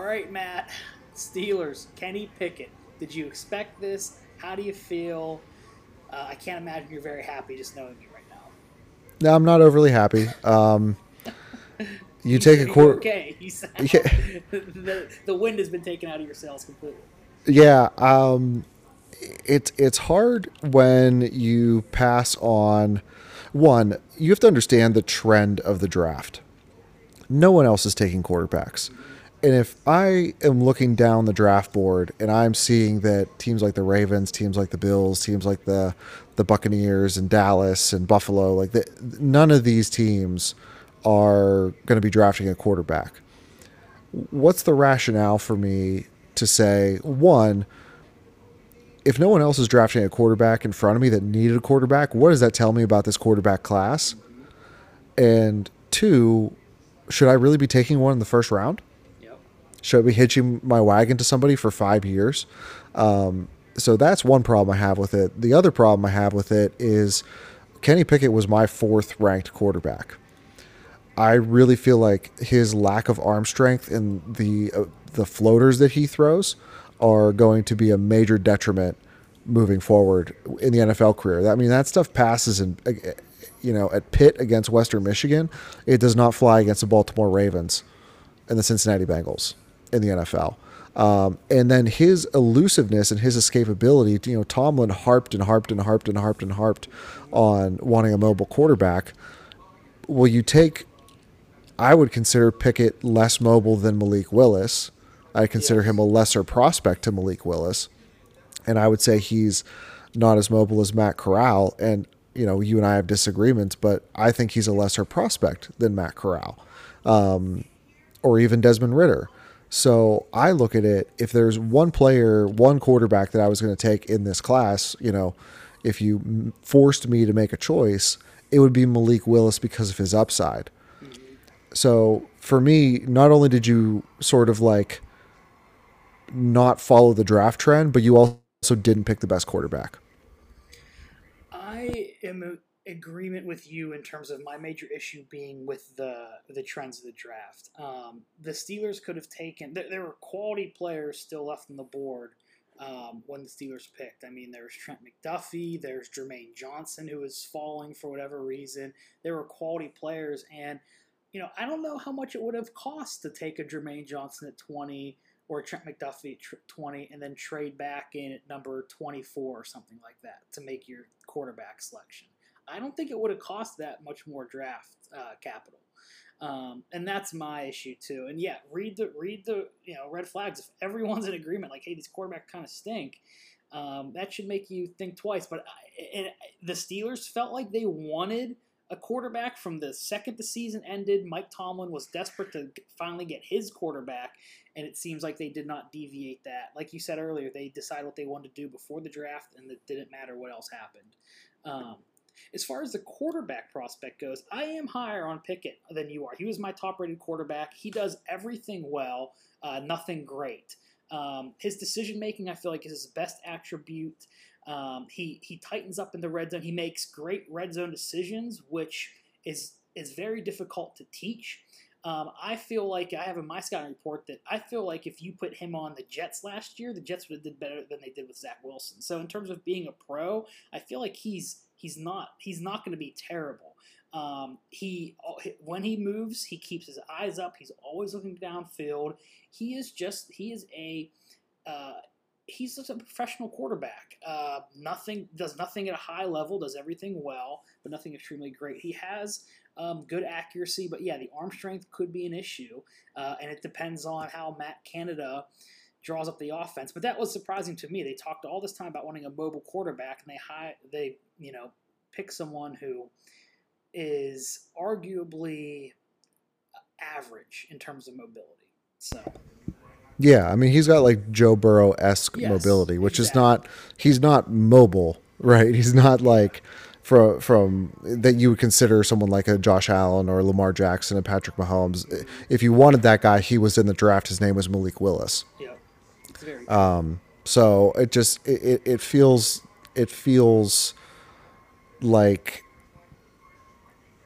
All right, Matt. Steelers, Kenny Pickett. Did you expect this? How do you feel? Uh, I can't imagine you're very happy just knowing me right now. No, I'm not overly happy. Um, you take a quarter. Okay, you Yeah. the, the wind has been taken out of your sails completely. Yeah, um, it's it's hard when you pass on. One, you have to understand the trend of the draft. No one else is taking quarterbacks, and if I am looking down the draft board and I'm seeing that teams like the Ravens, teams like the Bills, teams like the the Buccaneers and Dallas and Buffalo, like the, none of these teams are going to be drafting a quarterback what's the rationale for me to say one if no one else is drafting a quarterback in front of me that needed a quarterback what does that tell me about this quarterback class and two should i really be taking one in the first round. Should I be hitching my wagon to somebody for five years? Um, so that's one problem I have with it. The other problem I have with it is Kenny Pickett was my fourth ranked quarterback. I really feel like his lack of arm strength and the uh, the floaters that he throws are going to be a major detriment moving forward in the NFL career. I mean, that stuff passes in, uh, you know, at Pitt against Western Michigan. It does not fly against the Baltimore Ravens and the Cincinnati Bengals in the NFL. Um, and then his elusiveness and his escapability, you know, Tomlin harped and harped and harped and harped and harped on wanting a mobile quarterback. Well, you take, I would consider Pickett less mobile than Malik Willis. I consider him a lesser prospect to Malik Willis. And I would say he's not as mobile as Matt Corral. And, you know, you and I have disagreements, but I think he's a lesser prospect than Matt Corral um, or even Desmond Ridder. So I look at it if there's one player, one quarterback that I was going to take in this class, you know, if you forced me to make a choice, it would be Malik Willis because of his upside. So for me, not only did you sort of like not follow the draft trend, but you also didn't pick the best quarterback. I am agreement with you in terms of my major issue being with the the trends of the draft. Um, the Steelers could have taken. There, there were quality players still left on the board um, when the Steelers picked. I mean, there was Trent McDuffie. There's Jermaine Johnson who is falling for whatever reason. There were quality players, and you know, I don't know how much it would have cost to take a Jermaine Johnson at twenty or Trent McDuffie at 20 and then trade back in at number 24 or something like that to make your quarterback selection. I don't think it would have cost that much more draft uh, capital. Um, and that's my issue too. And yeah, read the read the you know red flags. If everyone's in agreement, like hey, these quarterbacks kind of stink, um, that should make you think twice. But I, the Steelers felt like they wanted a quarterback from the second the season ended. Mike Tomlin was desperate to finally get his quarterback, and it seems like they did not deviate that. Like you said earlier, they decided what they wanted to do before the draft, and it didn't matter what else happened. Um, as far as the quarterback prospect goes, I am higher on Pickett than you are. He was my top rated quarterback. He does everything well, uh, nothing great. Um, his decision making, I feel like, is his best attribute. Um, he he tightens up in the red zone. He makes great red zone decisions, which is is very difficult to teach. Um, I feel like I have in my scouting report that I feel like if you put him on the Jets last year, the Jets would have did better than they did with Zach Wilson. So in terms of being a pro, I feel like he's he's not he's not going to be terrible. Um, he when he moves, he keeps his eyes up. He's always looking downfield. He is just he is a uh, he's just a professional quarterback. Uh, nothing does nothing at a high level, does everything well, but nothing extremely great. He has um, good accuracy, but yeah, the arm strength could be an issue, uh, and it depends on how Matt Canada draws up the offense. But that was surprising to me. They talked all this time about wanting a mobile quarterback, and they high, they you know pick someone who is arguably average in terms of mobility. So. Yeah, I mean he's got like Joe Burrow esque Yes, mobility, which exactly. is not he's not mobile, right? He's not like from from that you would consider someone like a Josh Allen or Lamar Jackson and Patrick Mahomes. If you wanted that guy, he was in the draft. His name was Malik Willis. Yeah, Um, so it just it, it, feels it feels like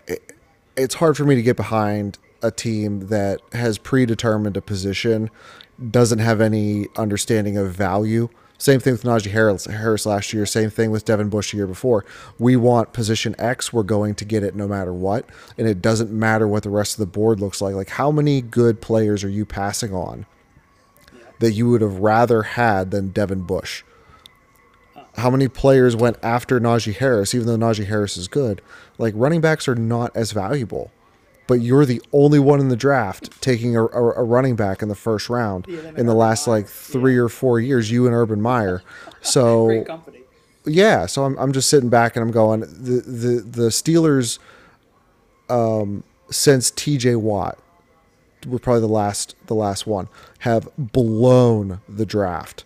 it, it's hard for me to get behind a team that has predetermined a position, doesn't have any understanding of value. Same thing with Najee Harris, Harris last year. Same thing with Devin Bush the year before. We want position X. We're going to get it no matter what, and it doesn't matter what the rest of the board looks like. Like how many good players are you passing on that you would have rather had than Devin Bush? How many players went after Najee Harris, even though Najee Harris is good? Like running backs are not as valuable but you're the only one in the draft taking a, a, a running back in the first round Yeah, in the last Meyer. like three or four years. You and Urban Meyer. So Great company. yeah, so I'm, I'm just sitting back and I'm going the the the Steelers um, since T.J. Watt were probably the last the last one have blown the draft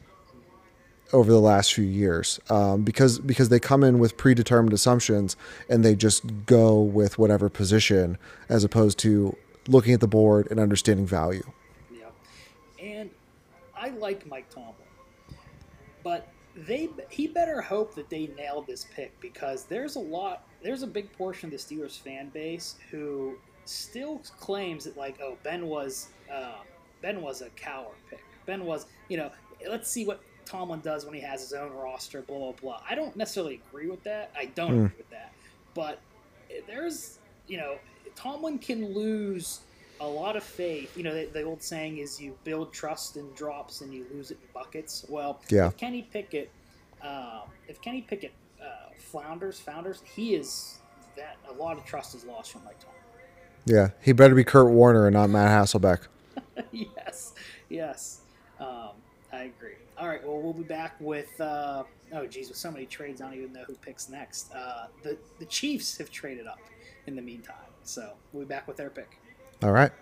over the last few years um, because because they come in with predetermined assumptions and they just go with whatever position as opposed to looking at the board and understanding value. Yeah, And I like Mike Tomlin, but they he better hope that they nail this pick because there's a lot there's a big portion of the Steelers fan base who still claims that like oh Ben was uh, Ben was a coward pick Ben was you know let's see what Tomlin does when he has his own roster blah blah blah I don't necessarily agree with that I don't Hmm. agree with that but there's you know Tomlin can lose a lot of faith. You know, the, the old saying is you build trust in drops and you lose it in buckets. Well, Yeah. if Kenny Pickett, um, if Kenny Pickett uh, flounders, founders, he is that a lot of trust is lost from Mike Tomlin. Yeah, he better be Kurt Warner and not Matt Hasselbeck. yes, yes, um, I agree. All right, well, we'll be back with. Uh, oh, geez, with so many trades, I don't even know who picks next. Uh, the the Chiefs have traded up in the meantime, so we'll be back with their pick. All right.